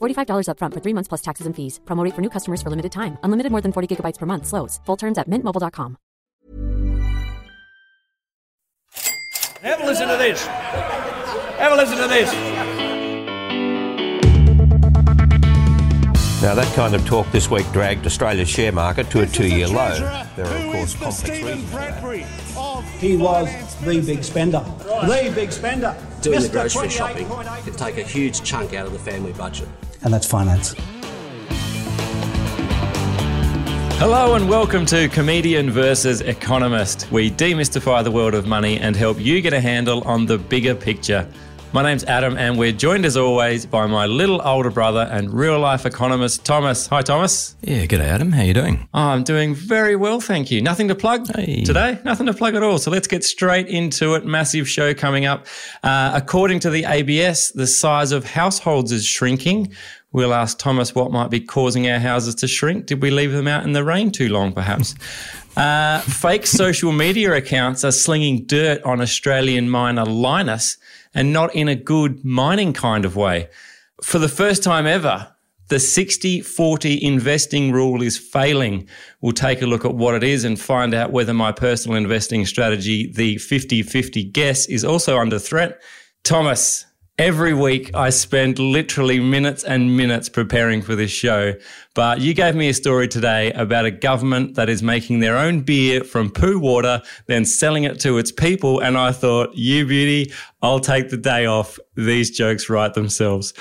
$45 upfront for three months plus taxes and fees. Promo for new customers for limited time. Unlimited more than 40 gigabytes per month. Slows. Full terms at mintmobile.com. Have a listen to this. Have a listen to this. Now, that kind of talk this week dragged Australia's share market to a two year low. There are, of course, complex reasons for that. He was the big spender. The big spender. doing the grocery shopping 28.8. could take a huge chunk out of the family budget. And that's finance. Hello and welcome to Comedian versus Economist. We demystify the world of money and help you get a handle on the bigger picture. My name's Adam, and we're joined as always by my little older brother and real life economist, Thomas. Hi, Thomas. Yeah, g'day Adam. How are you doing? Oh, I'm doing very well, thank you. Nothing to plug Hey. today? Nothing to plug at all. So let's get straight into it. Massive show coming up. Uh, according to the ABS, the size of households is shrinking. We'll ask Thomas what might be causing our houses to shrink. Did we leave them out in the rain too long, perhaps? Uh, fake social media accounts are slinging dirt on Australian miner Lynas and not in a good mining kind of way. For the first time ever, the 60 40 investing rule is failing. We'll take a look at what it is and find out whether my personal investing strategy, the 50 50 guess, is also under threat. Thomas, every week I spend literally minutes and minutes preparing for this show. But you gave me a story today about a government that is making their own beer from poo water, then selling it to its people. And I thought, you beauty, I'll take the day off. These jokes write themselves.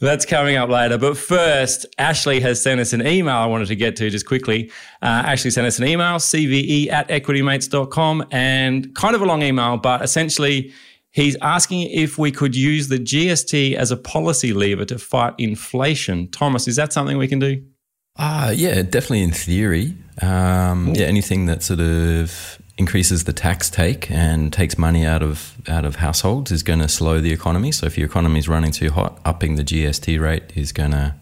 That's coming up later. But first, Ashley has sent us an email I wanted to get to just quickly. Uh, Ashley sent us an email, cve at equitymates.com, and kind of a long email, but essentially, He's asking if we could use the GST as a policy lever to fight inflation. Thomas, is that something we can do? Ah, yeah, definitely in theory. Um, yeah, anything that sort of increases the tax take and takes money out of out of households is going to slow the economy. So if your economy is running too hot, upping the GST rate is going to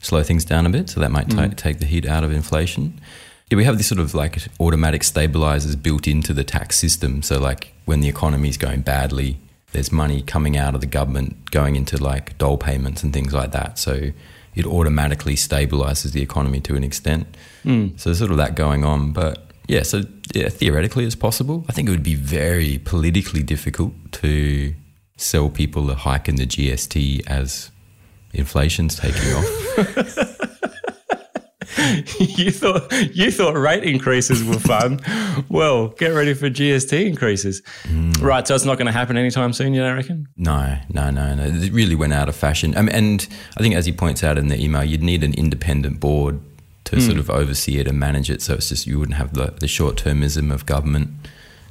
slow things down a bit. So that might ta- take the heat out of inflation. Yeah, we have these sort of like automatic stabilizers built into the tax system. So like when the economy is going badly, there's money coming out of the government going into like dole payments and things like that. So it automatically stabilizes the economy to an extent. Hmm. So there's sort of that going on. But yeah, so yeah, theoretically it's possible. I think it would be very politically difficult to sell people a hike in the GST as inflation's taking off. you thought you thought rate increases were fun. well, get ready for GST increases. Hmm. Right, so it's not going to happen anytime soon, you don't reckon? No, no, no, no. It really went out of fashion. Mean, and I think, as he points out in the email, you'd need an independent board to hmm. sort of oversee it and manage it. So it's just you wouldn't have the, the short termism of government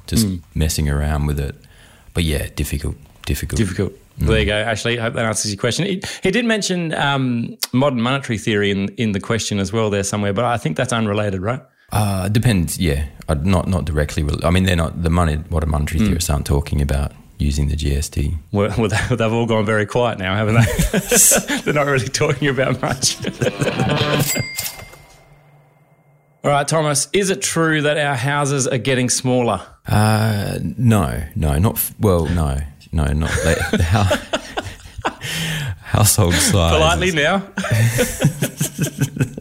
just hmm. messing around with it. But yeah, difficult, difficult. Difficult. There you go, Ashley. I hope that answers your question. He, he did mention um, modern monetary theory in, in the question as well there somewhere, but I think that's unrelated, right? Uh, depends. Yeah, Uh, not not directly. rel- I mean, they're not the money. What monetary theorists aren't talking about using the GST. Well, well, they- they've all gone very quiet now, haven't they? They're not really talking about much. all right, Thomas, is it true that our houses are getting smaller? Uh, no, no, not f- well. No, no, not they, the hou- household size. Politely now.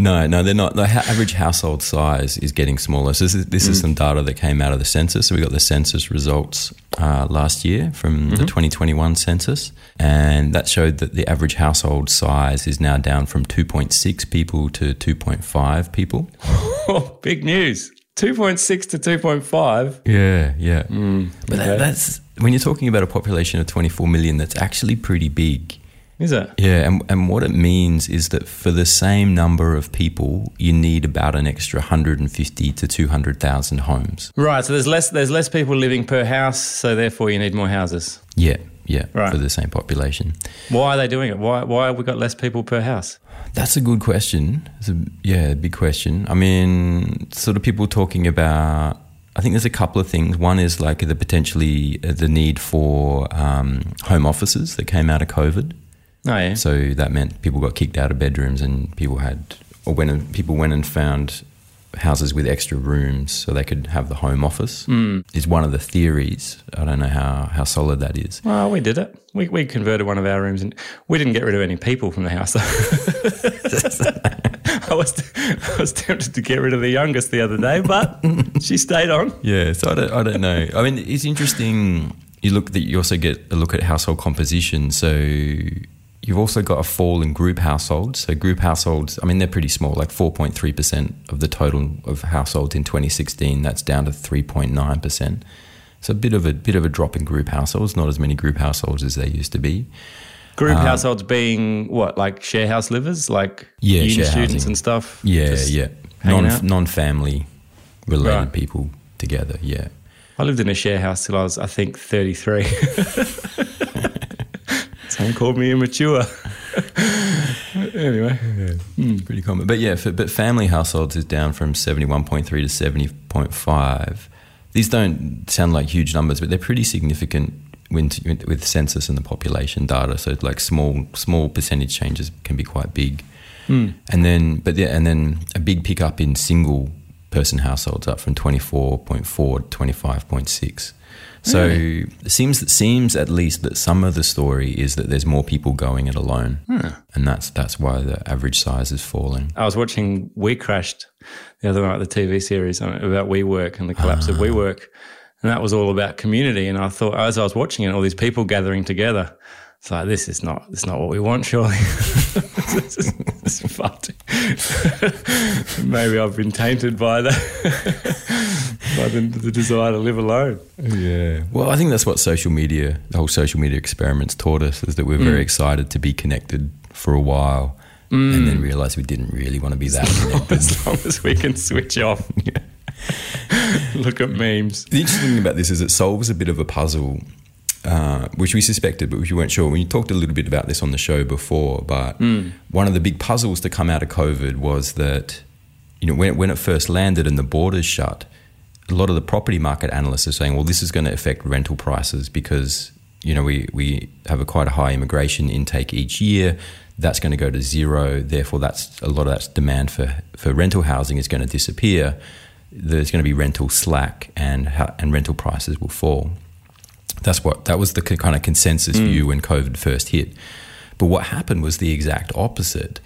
No, no, they're not. The ha- average household size is getting smaller. So this is, this is mm. some data that came out of the census. So we got the census results uh, last year from the mm-hmm. 2021 census, and that showed that the average household size is now down from 2.6 people to 2.5 people. Oh, big news. 2.6 to 2.5. Yeah, yeah. Mm, but that, that's when you're talking about a population of 24 million. That's actually pretty big. Is it? Yeah, and, and what it means is that for the same number of people, you need about an extra 150 to 200,000 homes. Right, so there's less there's less people living per house, so therefore you need more houses. Yeah, Yeah, Right. for the same population. Why are they doing it? Why why have we got less people per house? That's a good question. It's a, yeah, big question. I mean, sort of people talking about. I think there's a couple of things. One is like the potentially uh, the need for um, home offices that came out of COVID. Oh yeah. So that meant people got kicked out of bedrooms, and people had, or when people went and found houses with extra rooms so they could have the home office. Mm. Is one of the theories. I don't know how how solid that is. Well, we did it. We, we converted one of our rooms, and we didn't get rid of any people from the house. I was I was tempted to get rid of the youngest the other day, but she stayed on. Yeah, so I don't, I don't know. I mean, it's interesting. You look that you also get a look at household composition. So you've also got a fall in group households. So group households, I mean, they're pretty small, like four point three percent of the total of households in 2016. That's down to three point nine percent. So a bit of a bit of a drop in group households. Not as many group households as they used to be. Group Um, households being what, like share house livers, like Yeah, uni students housing. and stuff. Yeah, yeah. Non non family related Right. people together. Yeah. I lived in a share house till I was, I think, 33. Someone called me immature. anyway, pretty common. But yeah, for, but family households is down from 71.3 to 70.5. These don't sound like huge numbers, but they're pretty significant when with census and the population data. So like small small percentage changes can be quite big. And then but yeah, and then a big pickup in single person households up from 24.4 to 25.6. So it seems it seems at least that some of the story is that there's more people going it alone, and that's that's why the average size is falling. I was watching We Crashed the other night, the TV series about WeWork and the collapse Ah. of WeWork. And that was all about community. And I thought, as I was watching it, all these people gathering together, it's like, this is not, is not what we want, surely. this, is, this is. Maybe I've been tainted by that, by the, the desire to live alone. Yeah. Well, I think that's what social media, the whole social media experiments taught us, is that we're very mm. excited to be connected for a while, and then mm. realize we didn't really want to be that connected. As long as we can switch off. Look at memes. The interesting thing about this is it solves a bit of a puzzle, uh, which we suspected, but which we weren't sure. We talked a little bit about this on the show before, but one of the big puzzles to come out of COVID was that, you know, when, when it first landed and the borders shut, a lot of the property market analysts are saying, well, this is going to affect rental prices because, you know, we, we have a quite a high immigration intake each year. That's going to go to zero. Therefore, that's a lot of that demand for, for rental housing is going to disappear. There's going to be rental slack and and rental prices will fall. That's what that was the kind of consensus view when COVID first hit. But what happened was the exact opposite,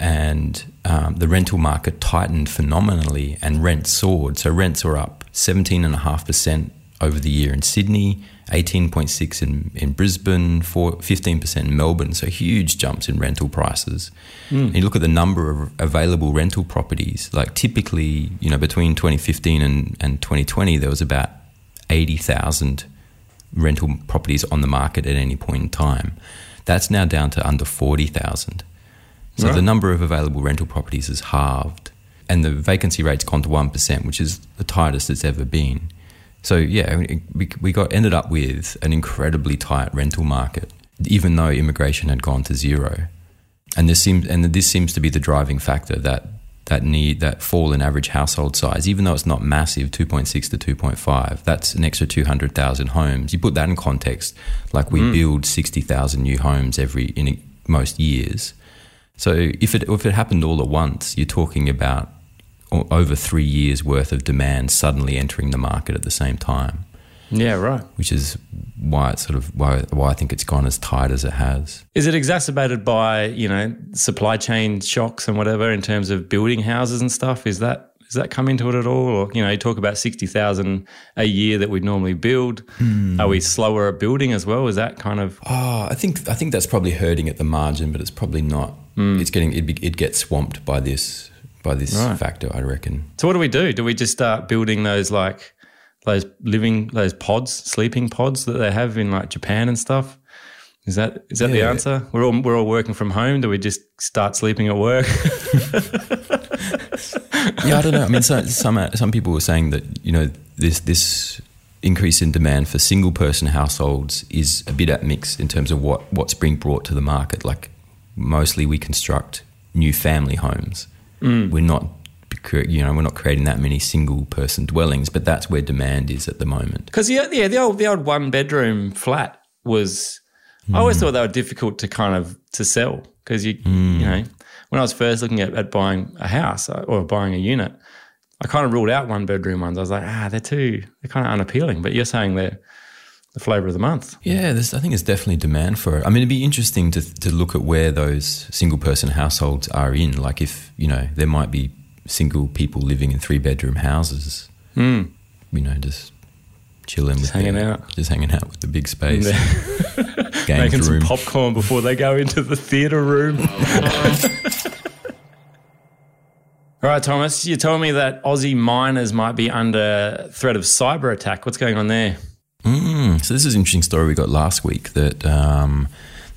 and um, the rental market tightened phenomenally, and rents soared. So rents were up seventeen and a half percent over the year in Sydney, eighteen point six in in Brisbane, fifteen percent in Melbourne. So huge jumps in rental prices. And you look at the number of available rental properties. Like typically, you know, between 2015 and, and 2020, there was about 80,000 rental properties on the market at any point in time. That's now down to under 40,000. So Right. the number of available rental properties is halved. And the vacancy rate's gone to 1%, which is the tightest it's ever been. So, yeah, we, we got ended up with an incredibly tight rental market, even though immigration had gone to zero. And this seems and this seems to be the driving factor that that need that fall in average household size, even though it's not massive, two point six to two point five. That's an extra two hundred thousand homes. You put that in context, like we mm. build sixty thousand new homes every in most years. So if it if it happened all at once, you're talking about over three years worth of demand suddenly entering the market at the same time, Yeah, right. which is why it's sort of why why I think it's gone as tight as it has. Is it exacerbated by you know supply chain shocks and whatever in terms of building houses and stuff? Is that does that come into it at all? Or you know, you talk about sixty thousand a year that we'd normally build. Hmm. Are we slower at building as well? Is that kind of Oh, I think I think that's probably hurting at the margin, but it's probably not. Hmm. It's getting it, be- it gets swamped by this by this Right. factor, I reckon. so? What do we do? Do we just start building those like those living those pods, sleeping pods that they have in like Japan and stuff? Is that is that the answer? We're all we're all working from home. Do we just start sleeping at work? yeah, I don't know. I mean, so, some some people were saying that you know this this increase in demand for single person households is a bit at mix in terms of what, what's being brought to the market. Like mostly we construct new family homes. Mm. We're not you know we're not creating that many single person dwellings, but that's where demand is at the moment. Because yeah, yeah, the old the old one bedroom flat was. I always thought they were difficult to kind of to sell because you you know when I was first looking at, at buying a house uh, or buying a unit, I kind of ruled out one bedroom ones. I was like, ah, they're too they're kind of unappealing. But you're saying they're the flavour of the month. Yeah, there's, I think there's definitely demand for it. I mean, it'd be interesting to to look at where those single person households are in. Like if you know there might be single people living in three bedroom houses. Mm. You know, just chilling, Just with hanging their- out. just hanging out with the big space, Making some popcorn before they go into the theatre room. All right, Thomas, you told me that Aussie miners might be under threat of cyber attack. What's going on there? Mm, so this is an interesting story we got last week that um,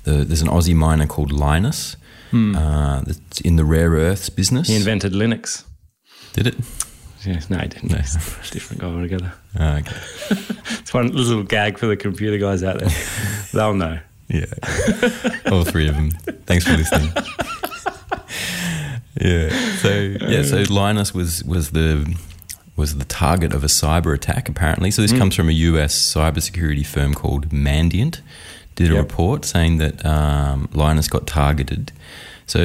the, there's an Aussie miner called Lynas uh, that's in the rare earths business. He invented Linux. Did it? Yes, no, he didn't. No. It's a different guy altogether. Ah, okay. It's one little gag for the computer guys out there. They'll know. Yeah, all three of them. Thanks for listening. yeah. So yeah. So Lynas was was the was the target of a cyber attack apparently. So this comes from a US cybersecurity firm called Mandiant. Did a Yep. report saying that um, Lynas got targeted. So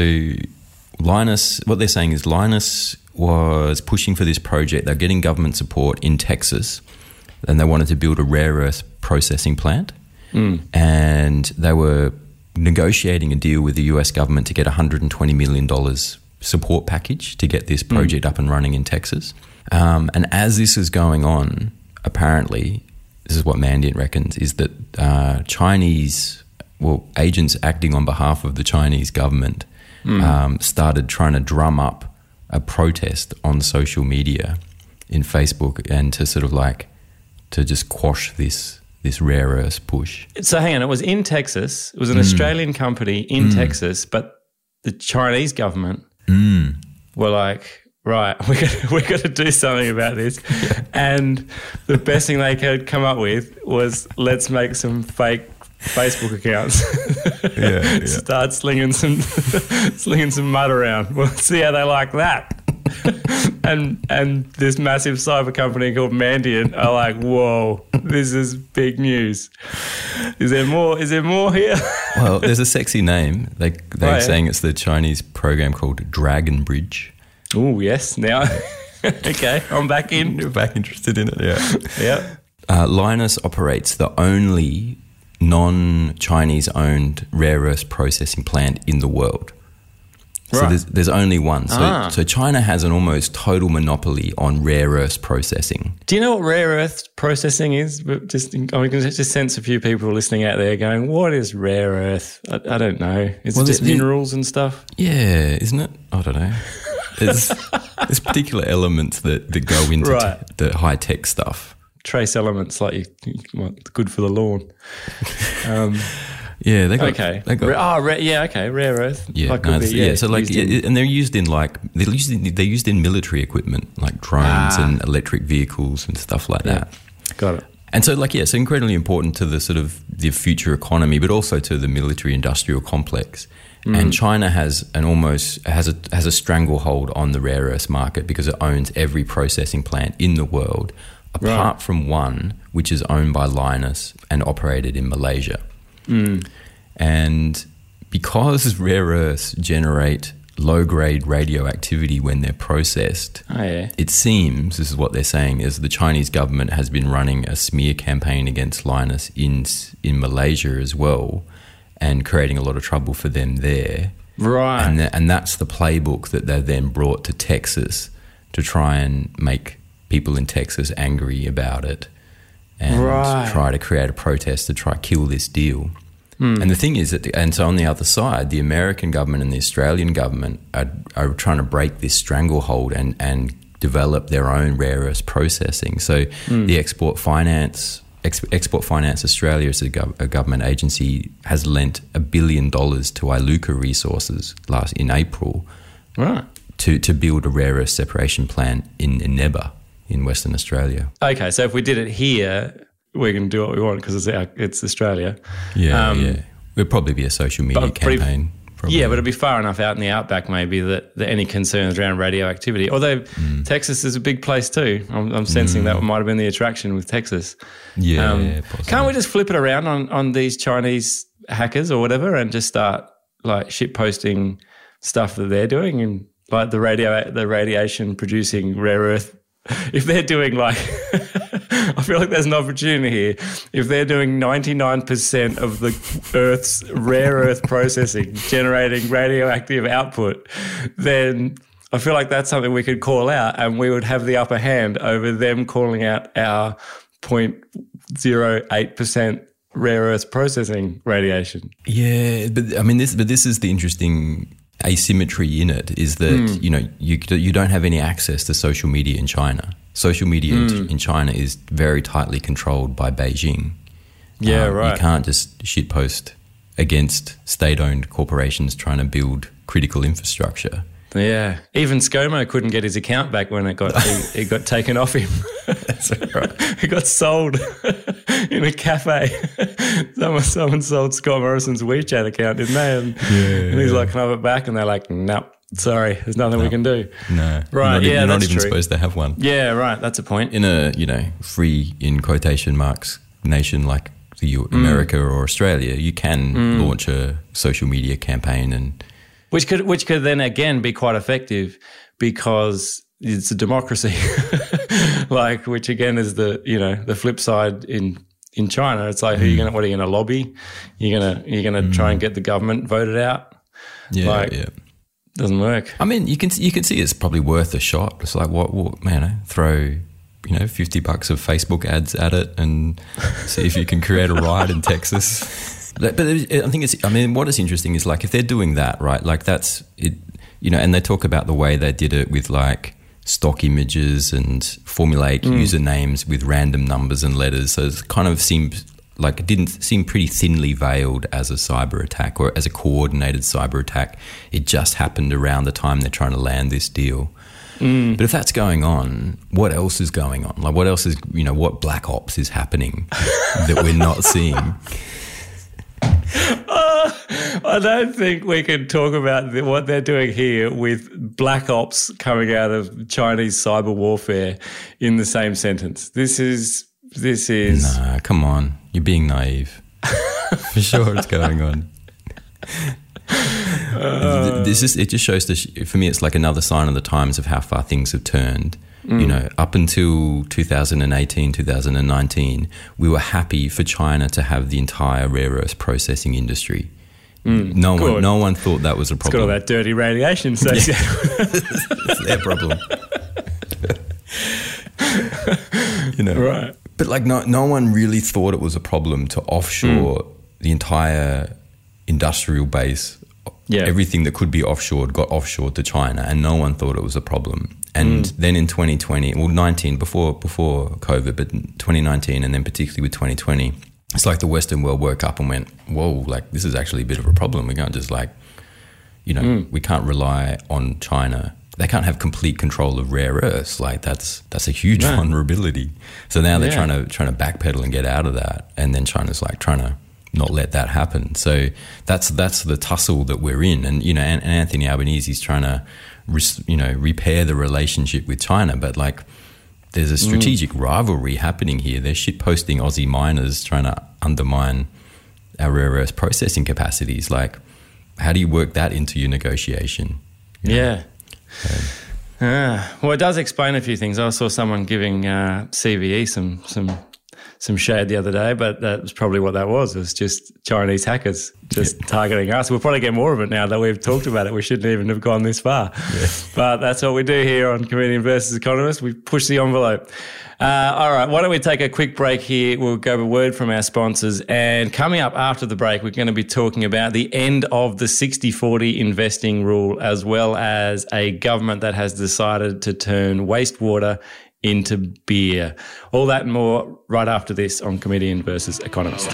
Lynas, what they're saying is Lynas was pushing for this project. They're getting government support in Texas, and they wanted to build a rare earth processing plant. And they were negotiating a deal with the US government to get $120 million support package to get this project up and running in Texas. Um, and as this is going on, apparently, this is what Mandiant reckons, is that uh, Chinese, well, agents acting on behalf of the Chinese government um, started trying to drum up a protest on social media in Facebook and to sort of like to just quash this this rare earth push. So hang on, it was in Texas. It was an Australian company in Texas, but the Chinese government were like, right, we got we're got to do something about this. And the best thing they could come up with was let's make some fake Facebook accounts. Yeah, Start slinging some slinging some mud around. We'll see how they like that. and and this massive cyber company called Mandiant are like, whoa, this is big news. Is there more? Is there more here? Well, there's a sexy name. They they're oh, Right. saying it's the Chinese program called Dragon Bridge. Oh yes, now. okay, I'm back in. You're back interested in it, yeah. yeah. Uh, Lynas operates the only non-Chinese owned rare earth processing plant in the world. So there's, there's only one. So, Ah. so China has an almost total monopoly on rare earth processing. Do you know what rare earth processing is? Just, I mean, just sense a few people listening out there going, "What is rare earth?" I, I don't know. Is Well, it just the- the- minerals and stuff? Yeah, isn't it? I don't know. There's, there's particular elements that, that go into Right. t- the high tech stuff. Trace elements like good for the lawn. Um, Yeah, they got okay. They got, Ra- oh, ra- yeah. Okay. Rare earth. Yeah, Like, no, be, it's- yeah, So like, in- yeah, and they're used in like they're used in, they're used in military equipment like drones Ah. and electric vehicles and stuff like Yeah. that. got it. And so, like, yeah, so incredibly important to the sort of the future economy, but also to the military-industrial complex. Mm. And China has an almost has a has a stranglehold on the rare earth market because it owns every processing plant in the world, apart from one which is owned by Lynas and operated in Malaysia. Mm. And because rare earths generate low-grade radioactivity when they're processed, Oh yeah. it seems this is what they're saying is the Chinese government has been running a smear campaign against Lynas in in Malaysia as well, and creating a lot of trouble for them there. Right. And tha- and that's the playbook that they then brought to Texas to try and make people in Texas angry about it, and Right. try to create a protest to try kill this deal. Hmm. And the thing is that, and so on the other side, the American government and the Australian government are, are trying to break this stranglehold and, and develop their own rare earth processing. So hmm. the Export Finance Ex- Export Finance Australia, as a, gov- a government agency, has lent a billion dollars to Iluka Resources last in April right. to, to build a rare earth separation plant in, in Eneabba in Western Australia. Okay, so if we did it here, we can do what we want because it's our, it's Australia. Yeah, Um, yeah. It'd probably be a social media But pretty- campaign. Probably. Yeah, but it'd be far enough out in the outback, maybe that, that any concerns around radioactivity. Although Mm. Texas is a big place too. I'm, I'm sensing that might have been the attraction with Texas. yeah, Um, can't we just flip it around on, on these Chinese hackers or whatever and just start like shit posting stuff that they're doing and like the radio the radiation producing rare earth if they're doing like feel like there's an opportunity here. If they're doing 99% of the Earth's rare earth processing, generating radioactive output, then I feel like that's something we could call out and we would have the upper hand over them calling out our 0.08% rare earth processing radiation. Yeah, but I mean, this but this is the interesting asymmetry in it is that Hmm. you know you you don't have any access to social media in China. Social media Hmm. in, in China is very tightly controlled by Beijing. Yeah, Um, right. You can't just shitpost against state-owned corporations trying to build critical infrastructure. Yeah, even ScoMo couldn't get his account back when it got he, it got taken off him. That's right. It got sold in a cafe. someone, someone sold Scott Morrison's WeChat account, didn't they? And, and he's like, "Can I have it back?" And they're like, "No, sorry, there's nothing we can do." No, Right, You're not, yeah, you're not even true. supposed to have one. Yeah, right. That's a point. in a you know free in quotation marks nation like the U- Mm. America or Australia, you can launch a social media campaign and Which could which could then again be quite effective because it's a democracy. like which again is the you know the flip side in in China. It's like who you gonna what are you gonna lobby? You're gonna you're gonna try and get the government voted out. yeah, Like- yeah. Doesn't work. I mean, you can you can see it's probably worth a shot. It's like what, what man, eh, throw you know fifty bucks of Facebook ads at it and see if you can create a riot in Texas. But I think it's. I mean, what is interesting is like if they're doing that right, like that's it. You know, and they talk about the way they did it with like stock images and formulaic mm. usernames with random numbers and letters. So it kind of seems like it didn't seem pretty thinly veiled as a cyber attack or as a coordinated cyber attack. It just happened around the time they're trying to land this deal. Mm. But if that's going on, what else is going on? Like, what else is, you know, what black ops is happening that we're not seeing? Oh, I don't think we can talk about the, what they're doing here with black ops coming out of Chinese cyber warfare in the same sentence. This is this is Nah, come on. You're being naive. For sure it's going on. Uh. this is it just shows the for me it's like another sign of the times of how far things have turned Mm. you know up until 2018 2019 we were happy for china to have the entire rare earth processing industry mm. no one no one thought that was a problem. got all that dirty radiation associated. it's their problem you know right. But like, no, no one really thought it was a problem to offshore mm. the entire industrial base. Yeah. Everything that could be offshored got offshored to China, and no one thought it was a problem. And mm. then in 2020, well, 19 before before COVID, but 2019, and then particularly with 2020, it's like the Western world woke up and went, "Whoa! Like this is actually a bit of a problem. We can't just like, you know, mm. we can't rely on China." They can't have complete control of rare earths. Like that's that's a huge No. vulnerability. So now they're Yeah. trying to trying to backpedal and get out of that, and then China's like trying to not let that happen. So that's that's the tussle that we're in, and you know, and, and Anthony Albanese's trying to, you know, repair the relationship with China, but like. There's a strategic rivalry happening here. They're shit posting Aussie miners trying to undermine our rare earth processing capacities. Like, how do you work that into your negotiation? Yeah. Ah, well, it does explain a few things. I saw someone giving uh, CVE some some some shade the other day, but that's probably what that was. It was just Chinese hackers just targeting us. We'll probably get more of it now that we've talked about it. We shouldn't even have gone this far. But that's what we do here on Comedian versus Economist. We push the envelope. Uh, all right, why don't we take a quick break here? We'll go a word from our sponsors. And coming up after the break, we're going to be talking about the end of the 60 40 investing rule, as well as a government that has decided to turn wastewater into beer. All that and more right after this on Comedian versus Economist.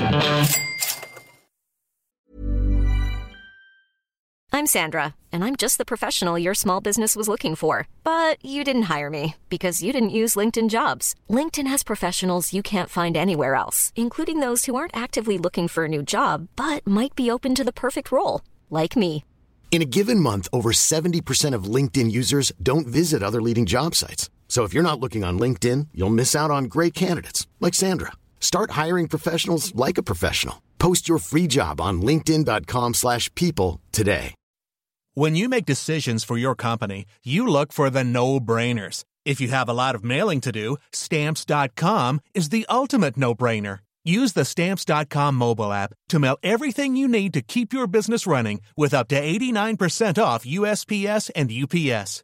I'm Sandra, and I'm just the professional your small business was looking for. But you didn't hire me because you didn't use LinkedIn jobs. LinkedIn has professionals you can't find anywhere else, including those who aren't actively looking for a new job but might be open to the perfect role, like me. In a given month, over 70% of LinkedIn users don't visit other leading job sites. So if you're not looking on LinkedIn, you'll miss out on great candidates like Sandra. Start hiring professionals like a professional. Post your free job on linkedin.com/people today. When you make decisions for your company, you look for the no-brainers. If you have a lot of mailing to do, stamps.com is the ultimate no-brainer. Use the stamps.com mobile app to mail everything you need to keep your business running with up to 89% off USPS and UPS.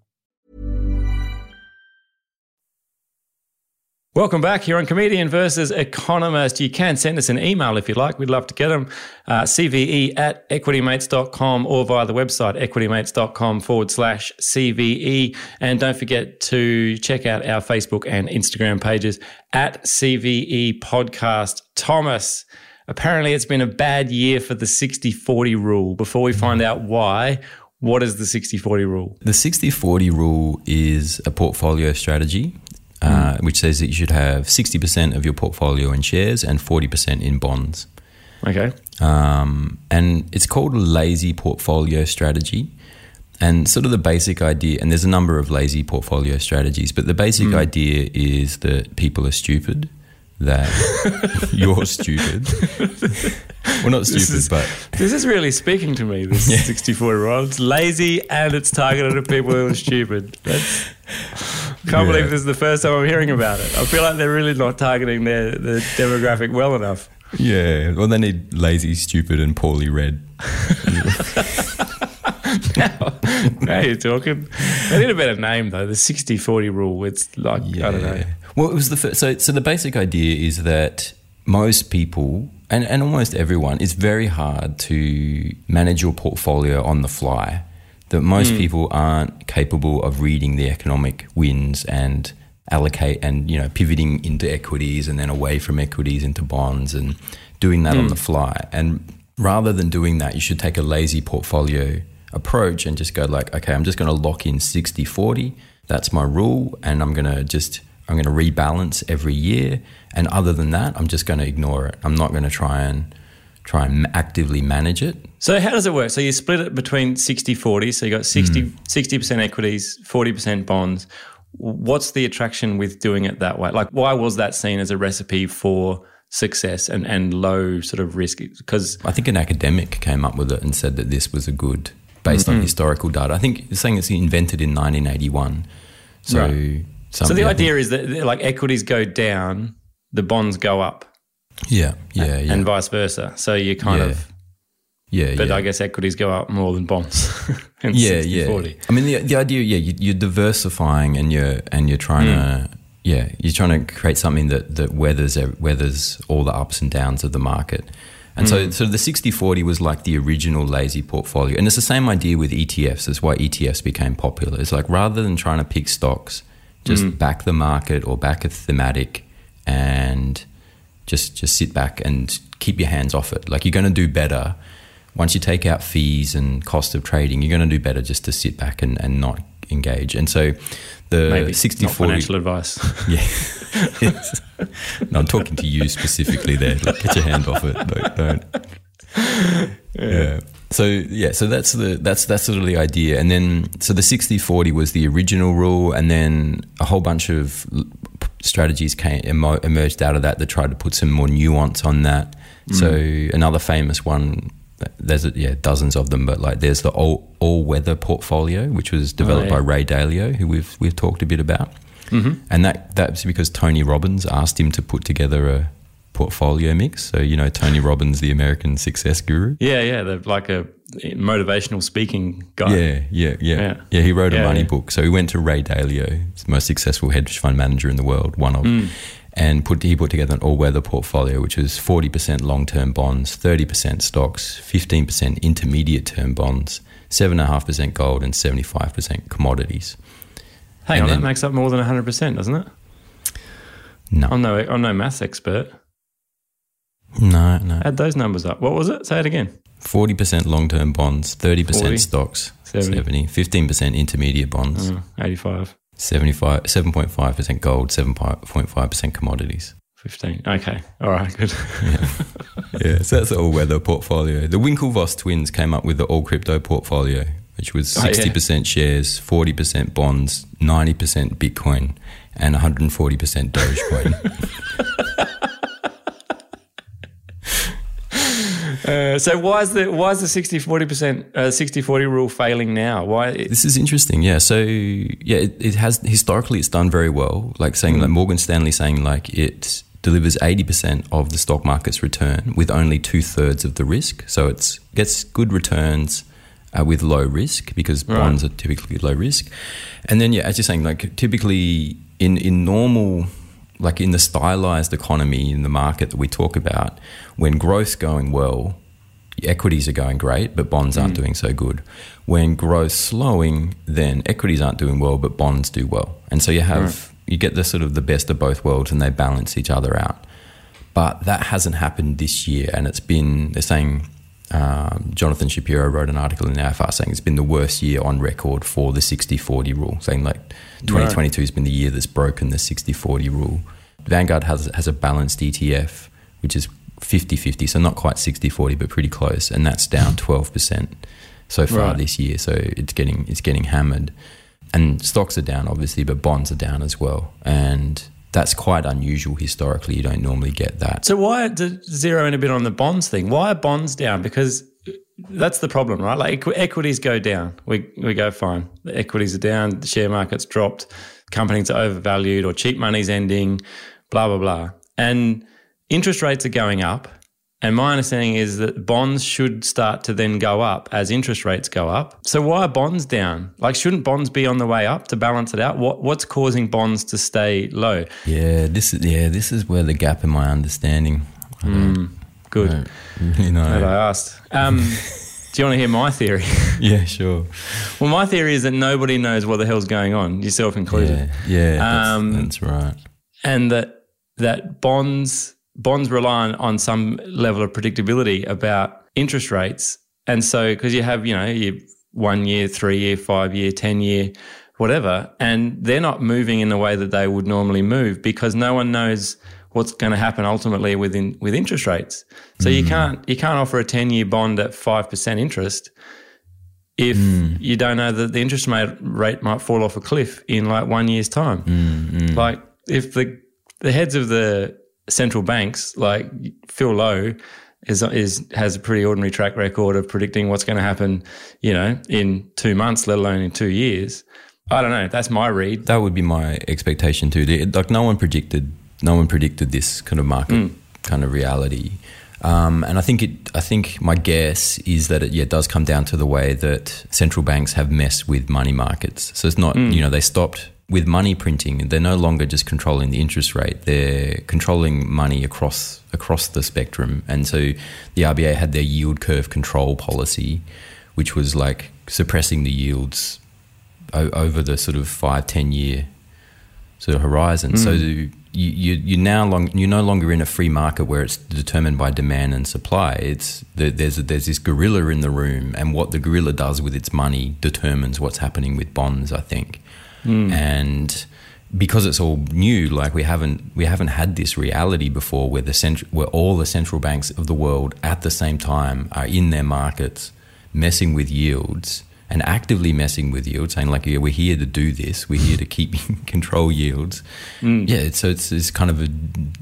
Welcome back here on Comedian versus Economist. You can send us an email if you'd like. We'd love to get them. Uh, CVE at equitymates.com or via the website equitymates.com forward slash CVE. And don't forget to check out our Facebook and Instagram pages at CVE Podcast. Thomas, apparently it's been a bad year for the 60 40 rule. Before we find out why, what is the 60 40 rule? The 60 40 rule is a portfolio strategy. Uh, which says that you should have 60% of your portfolio in shares and 40% in bonds. Okay. Um, and it's called a lazy portfolio strategy. And sort of the basic idea, and there's a number of lazy portfolio strategies, but the basic idea is that people are stupid, that you're stupid. well, not stupid, is, but this is really speaking to me, this 64 year old. It's lazy and it's targeted at people who are stupid. That's, can't Yeah. believe this is the first time I'm hearing about it. I feel like they're really not targeting their, their demographic well enough. yeah, well, they need lazy, stupid, and poorly read. now you're talking. They need a better name, though. The 60 40 rule. It's like, I don't know. Well, it was the first, so so the basic idea is that most people and, and almost everyone it's very hard to manage your portfolio on the fly. That most Mm. people aren't capable of reading the economic winds and allocate and you know pivoting into equities and then away from equities into bonds and doing that on Mm. the fly. And rather than doing that, you should take a lazy portfolio approach and just go like, okay, I'm just going to lock in 60 40. That's my rule. And I'm going to just, I'm going to rebalance every year. And other than that, I'm just going to ignore it. I'm not going to try and try and actively manage it. So, how does it work? So, you split it between 60 40. So, you got 60, Mm. 60% equities, 40% bonds. What's the attraction with doing it that way? Like, why was that seen as a recipe for success and, and low sort of risk? Because I think an academic came up with it and said that this was a good, based on Mhm. historical data. I think it's saying it's invented in 1981. So, Right. so the idea is that like equities go down, the bonds go up. Yeah, yeah, yeah. And vice versa. So you kind Yeah. of, yeah, but yeah. I guess equities go up more than bonds. Yeah, 60, yeah. 40. I mean, the the idea, yeah, you, you're diversifying and you're and you're trying to, yeah, you're trying to create something that that weathers weathers all the ups and downs of the market. And so, Mm. so the 60-40 was like the original lazy portfolio, and it's the same idea with ETFs. That's why ETFs became popular. It's like rather than trying to pick stocks, just Mm. back the market or back a thematic, and just just sit back and keep your hands off it. Like you're going to do better once you take out fees and cost of trading. You're going to do better just to sit back and, and not engage. And so the Maybe 60 not financial advice. Yeah. No, I'm talking to you specifically there. Like, get your hand off it. Don't. don't. Yeah. So yeah, so that's the that's that's sort of the idea, and then so the 60-40 was the original rule, and then a whole bunch of strategies came emo- emerged out of that that tried to put some more nuance on that. So another famous one, there's yeah dozens of them, but like there's the all all weather portfolio, which was developed yeah. by Ray Dalio, who we've we've talked a bit about, Mhm. and that that's because Tony Robbins asked him to put together a portfolio mix. So you know Tony Robbins, the American success guru. Yeah, yeah, they're like a motivational speaking guy. Yeah, yeah, yeah, Yeah. yeah. he wrote a money yeah. book. So he went to Ray Dalio, the most successful hedge fund manager in the world, one of, Mm. and put he put together an all weather portfolio, which was forty percent long term bonds, thirty percent stocks, fifteen percent intermediate term bonds, seven and a half percent gold, and seventy five percent commodities. Hang And on, then- that makes up more than 100%, doesn't it? No, I'm no, I'm no maths expert. no, no. Add those numbers up. What was it? Say it again. 40% long term bonds, 30% 40, stocks, 70. 70, 15% intermediate bonds, Mm, 85, 75, 7.5% gold, 7.5% commodities. 15. Okay. All right, good. Yeah, so that's the all weather portfolio. The Winklevoss twins came up with the all crypto portfolio, which was Oh, yeah. 60% shares, 40% bonds, 90% Bitcoin, and 140% Dogecoin. Uh, so why is the why is the 60 40 percent uh, 60 40 rule failing now? Why? This is interesting, yeah. So yeah, it, it has historically it's done very well. Like saying like Morgan Stanley saying like it delivers eighty percent of the stock market's return with only two thirds of the risk. So it's gets good returns uh, with low risk because Right. bonds are typically low risk. And then yeah, as you're saying, like typically in in normal like in the stylized economy in the market that we talk about, when growth's going well, equities are going great, but bonds aren't mm. doing so good. When growth's slowing, then equities aren't doing well, but bonds do well. And so you have you get the sort of the best of both worlds, and they balance each other out. But that hasn't happened this year, and it's been they're saying. Um, Jonathan Shapiro wrote an article in the AFR saying it's been the worst year on record for the 60-40 rule, saying like 2022 has been the year that's broken the 60-40 rule. Vanguard has has a balanced ETF, which is 50-50, so not quite 60-40, but pretty close, and that's down 12% so far Right. this year. So it's getting it's getting hammered. And stocks are down, obviously, but bonds are down as well. And that's quite unusual historically. You don't normally get that. So why zero in a bit on the bonds thing? Why are bonds down? Because that's the problem, right? Like equi- equities go down, we we go fine. The equities are down, the share market's dropped, companies are overvalued, or cheap money's ending, blah blah blah, and interest rates are going up. And my understanding is that bonds should start to then go up as interest rates go up. So why are bonds down? Like, shouldn't bonds be on the way up to balance it out? What what's causing bonds to stay low? Yeah, this is yeah, this is where the gap in my understanding. Don't- Good. Don't know. That I asked. Um, do you want to hear my theory? yeah, sure. well, my theory is that nobody knows what the hell's going on, yourself included, Yeah, yeah, that's, Um, that's right. and that that bonds bonds rely on, on some level of predictability about interest rates, and so because you have you know your one year, three year, five year, ten year, whatever, and they're not moving in the way that they would normally move because no one knows what's going to happen ultimately within with interest rates. So you hmm. can't you can't offer a ten year bond at five percent interest if hmm. you don't know that the interest rate rate might fall off a cliff in like one year's time. Hmm, like if the the heads of the central banks, like Phil Lowe, is is has a pretty ordinary track record of predicting what's going to happen, you know, in two months, let alone in two years. I don't know. That's my read. That would be my expectation too. Like no one predicted, no one predicted this kind of market kind of reality. Um, and I think it. I think my guess is that it yeah does come down to the way that central banks have messed with money markets. So it's not you know they stopped with money printing. They're no longer just controlling the interest rate. They're controlling money across across the spectrum. And so the RBA had their yield curve control policy, which was like suppressing the yields o- over the sort of five ten year sort of horizon. So hmm. you, you you now long you're no longer in a free market where it's determined by demand and supply. It's the, there's there's this gorilla in the room, and what the gorilla does with its money determines what's happening with bonds. I think, Mm. and because it's all new, like we haven't we haven't had this reality before, where the central where all the central banks of the world at the same time are in their markets messing with yields and actively messing with yields, saying like, yeah, we're here to do this, we're here to keep control yields. Mm. Yeah, so it's, it's kind of a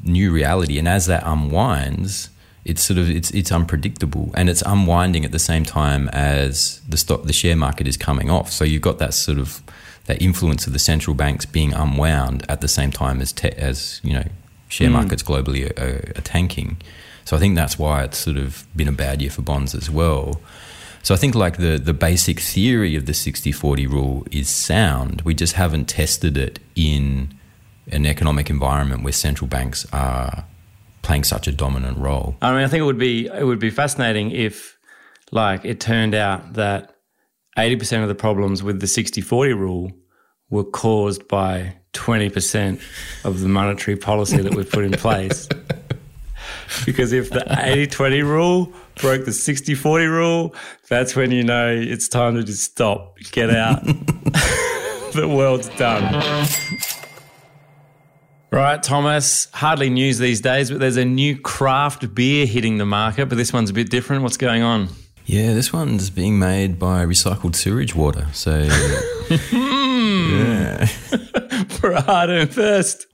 new reality, and as that unwinds, it's sort of it's it's unpredictable, and it's unwinding at the same time as the stock the share market is coming off. So you've got that sort of that influence of the central banks being unwound at the same time as te- as you know share mm. markets globally are, are tanking. So I think that's why it's sort of been a bad year for bonds as well. So I think like the the basic theory of the 60-40 rule is sound. We just haven't tested it in an economic environment where central banks are playing such a dominant role. I mean, I think it would be it would be fascinating if, like, it turned out that eighty percent of the problems with the 60-40 rule were caused by 20% of the monetary policy that we've put in place. because if the 80 20 rule broke the 60 40 rule, that's when you know it's time to just stop, get out. the world's done. Right, Thomas, hardly news these days, but there's a new craft beer hitting the market, but this one's a bit different. What's going on? Yeah, this one's being made by recycled sewage water. So, yeah. For a hard earned thirst.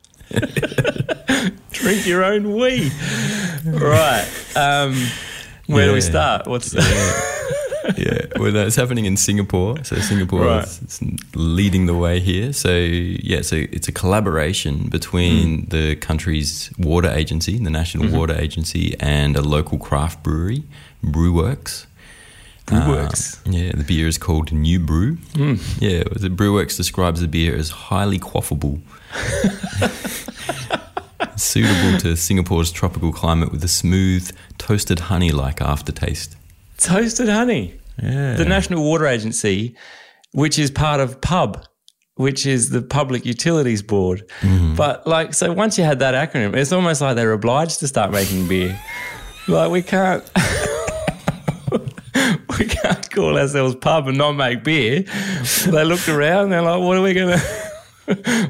Drink your own wee. Right. Um, where yeah. do we start? What's yeah. yeah, well, that's happening in Singapore. So Singapore right. is, leading the way here. So yeah, so it's a collaboration between mm. the country's water agency, the National mm-hmm. Water Agency, and a local craft brewery, Brewerkz. Brewerkz. Uh, yeah, the beer is called New Brew. Mm. Yeah, the Brewerkz describes the beer as highly quaffable. suitable to Singapore's tropical climate with a smooth, toasted honey like aftertaste. Toasted honey? Yeah. The National Water Agency, which is part of PUB, which is the Public Utilities Board. Mm. But, like, so once you had that acronym, it's almost like they're obliged to start making beer. like, we can't. We can't call ourselves pub and not make beer. They looked around, they're like, what are we going to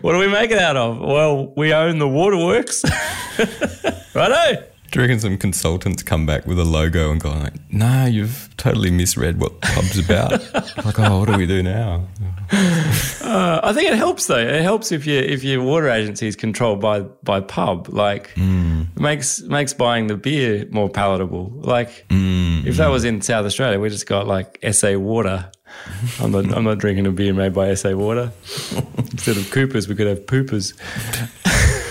what do we make it out of? Well, we own the waterworks. Righto. Do you reckon some consultants come back with a logo and go like, "No, you've totally misread what pub's about." like, oh, what do we do now? uh, I think it helps though. It helps if your if your water agency is controlled by by pub. Like, mm. makes makes buying the beer more palatable. Like, mm, if that was in South Australia, we just got like SA Water I'm not. I'm not drinking a beer made by SA Water. Instead of Coopers, we could have Poopers.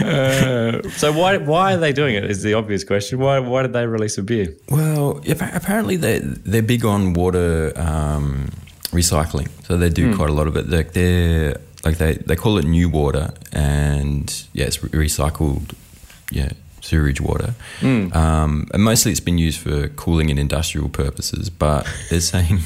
uh, so why why are they doing it? Is the obvious question. Why why did they release a beer? Well, apparently they they're big on water um, recycling, so they do mm. quite a lot of it. Like they're like they they call it new water, and yeah, it's recycled. Yeah, sewage water. Mm. Um, and mostly it's been used for cooling and industrial purposes, but they're saying.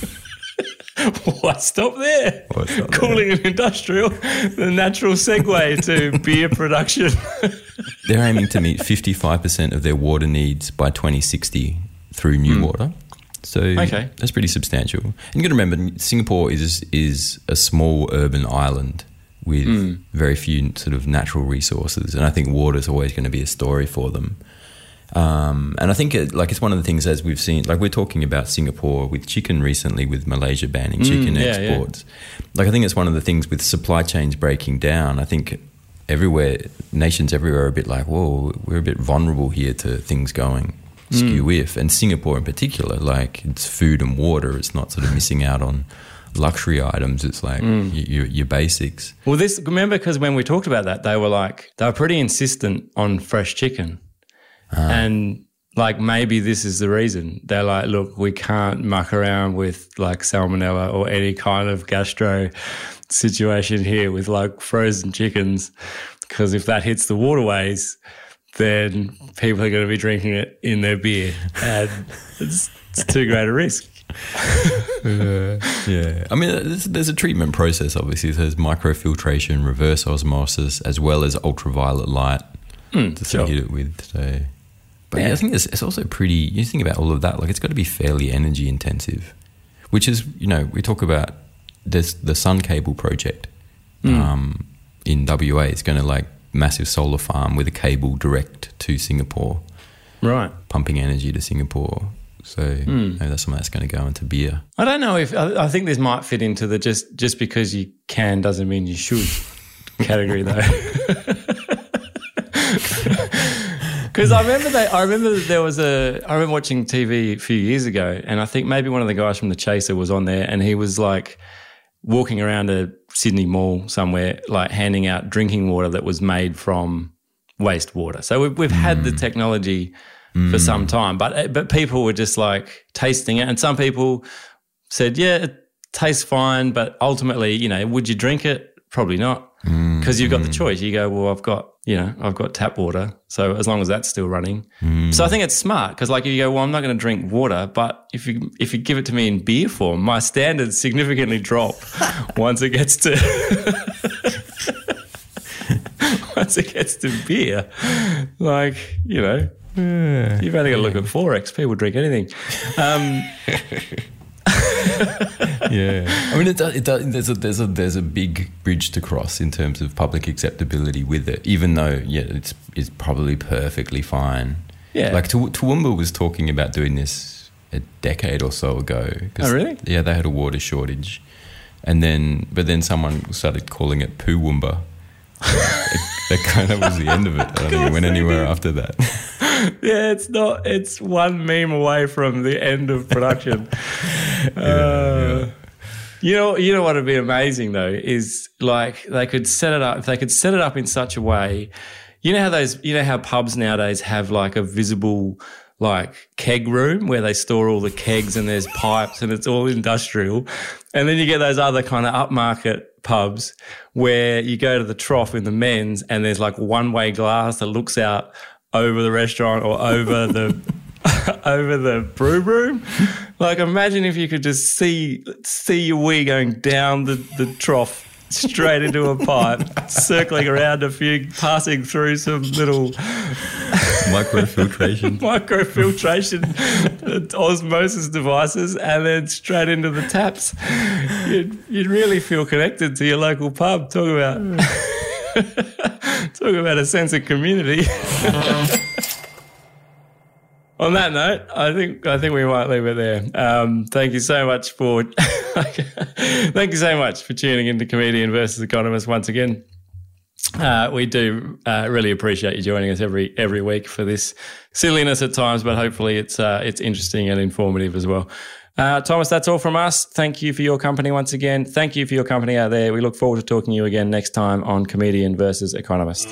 What? Stop there. What, stop Cooling there? and industrial, the natural segue to beer production. They're aiming to meet 55% of their water needs by 2060 through new mm. water. So okay. that's pretty substantial. And you got to remember, Singapore is is a small urban island with mm. very few sort of natural resources. And I think water is always going to be a story for them. Um, and I think it, like it's one of the things as we've seen, like we're talking about Singapore with chicken recently, with Malaysia banning mm, chicken yeah, exports. Yeah. Like I think it's one of the things with supply chains breaking down. I think everywhere, nations everywhere are a bit like, whoa, we're a bit vulnerable here to things going skew mm. if. And Singapore in particular, like it's food and water. It's not sort of missing out on luxury items. It's like mm. your, your basics. Well, this remember because when we talked about that, they were like they were pretty insistent on fresh chicken, uh. and like maybe this is the reason they're like, look, we can't muck around with like salmonella or any kind of gastro situation here with like frozen chickens, because if that hits the waterways, then people are going to be drinking it in their beer, and it's, it's too great a risk uh, yeah, I mean, there's, there's, a treatment process. Obviously, there's microfiltration, reverse osmosis, as well as ultraviolet light mm, to sure. heat it with. So, but yeah. I think it's, it's, also pretty. You think about all of that, like it's got to be fairly energy intensive, which is you know we talk about this the Sun Cable project mm. um, in WA. It's going to like massive solar farm with a cable direct to Singapore, right? Pumping energy to Singapore so mm. maybe that's something that's going to go into beer. I don't know if I, I, think this might fit into the just just because you can doesn't mean you should category though. Because I remember that I remember that there was a I remember watching TV a few years ago, and I think maybe one of the guys from the Chaser was on there, and he was like walking around a Sydney mall somewhere, like handing out drinking water that was made from wastewater. So we've, we've mm. had the hmm. technology mm. for some time. But eh, but people were just like tasting it, and some people said, "Yeah, it tastes fine," but ultimately, you know, would you drink it? Probably not. because you've got the choice. You go, well, I've got you know, I've got tap water, so as long as that's still running. So I think it's smart because like you go, well, I'm not going to drink water, but if you if you give it to me in beer form, my standards significantly drop once it gets to once it gets to beer. Like you know, you've only got to look at XXXX. People drink anything. Um, yeah, I mean, it, does- it, does- there's a there's a there's a big bridge to cross in terms of public acceptability with it. Even though, yeah, it's it's probably perfectly fine. Yeah. like Tu- Toowoomba was talking about doing this a decade or so ago. Oh, really? Yeah, they had a water shortage, and then but then someone started calling it Poowoomba. that kind of was the end of it. I don't think it went anywhere after that. yeah, it's not. It's one meme away from the end of production. You know, you know what would be amazing though is like they could set it up. If they could set it up in such a way, you know how those, you know how pubs nowadays have like a visible like keg room where they store all the kegs and there's pipes and it's all industrial, and then you get those other kind of upmarket pubs where you go to the trough in the men's and there's like one way glass that looks out over the restaurant or over the over the brew room. Like imagine if you could just see see your wee going down the, the trough straight into a pipe, circling around a few, passing through some little Microfiltration. microfiltration osmosis devices and then straight into the taps. You'd, you'd really feel connected to your local pub. Talk about talk about a sense of community. On that note, I think I think we might leave it there. Um, thank you so much for thank you so much for tuning into Comedian versus Economist once again. Uh, we do uh, really appreciate you joining us every every week for this silliness at times, but hopefully it's uh, it's interesting and informative as well. Uh, Thomas, that's all from us. Thank you for your company once again. Thank you for your company out there. We look forward to talking to you again next time on Comedian versus Economist.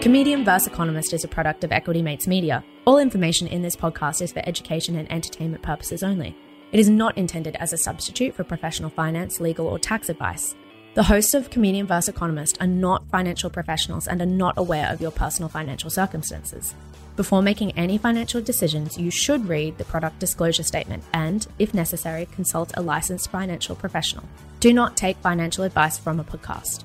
Comedian versus Economist is a product of Equity Mates Media. All information in this podcast is for education and entertainment purposes only. It is not intended as a substitute for professional finance, legal, or tax advice. The hosts of Comedian vs. Economist are not financial professionals and are not aware of your personal financial circumstances. Before making any financial decisions, you should read the product disclosure statement and, if necessary, consult a licensed financial professional. Do not take financial advice from a podcast.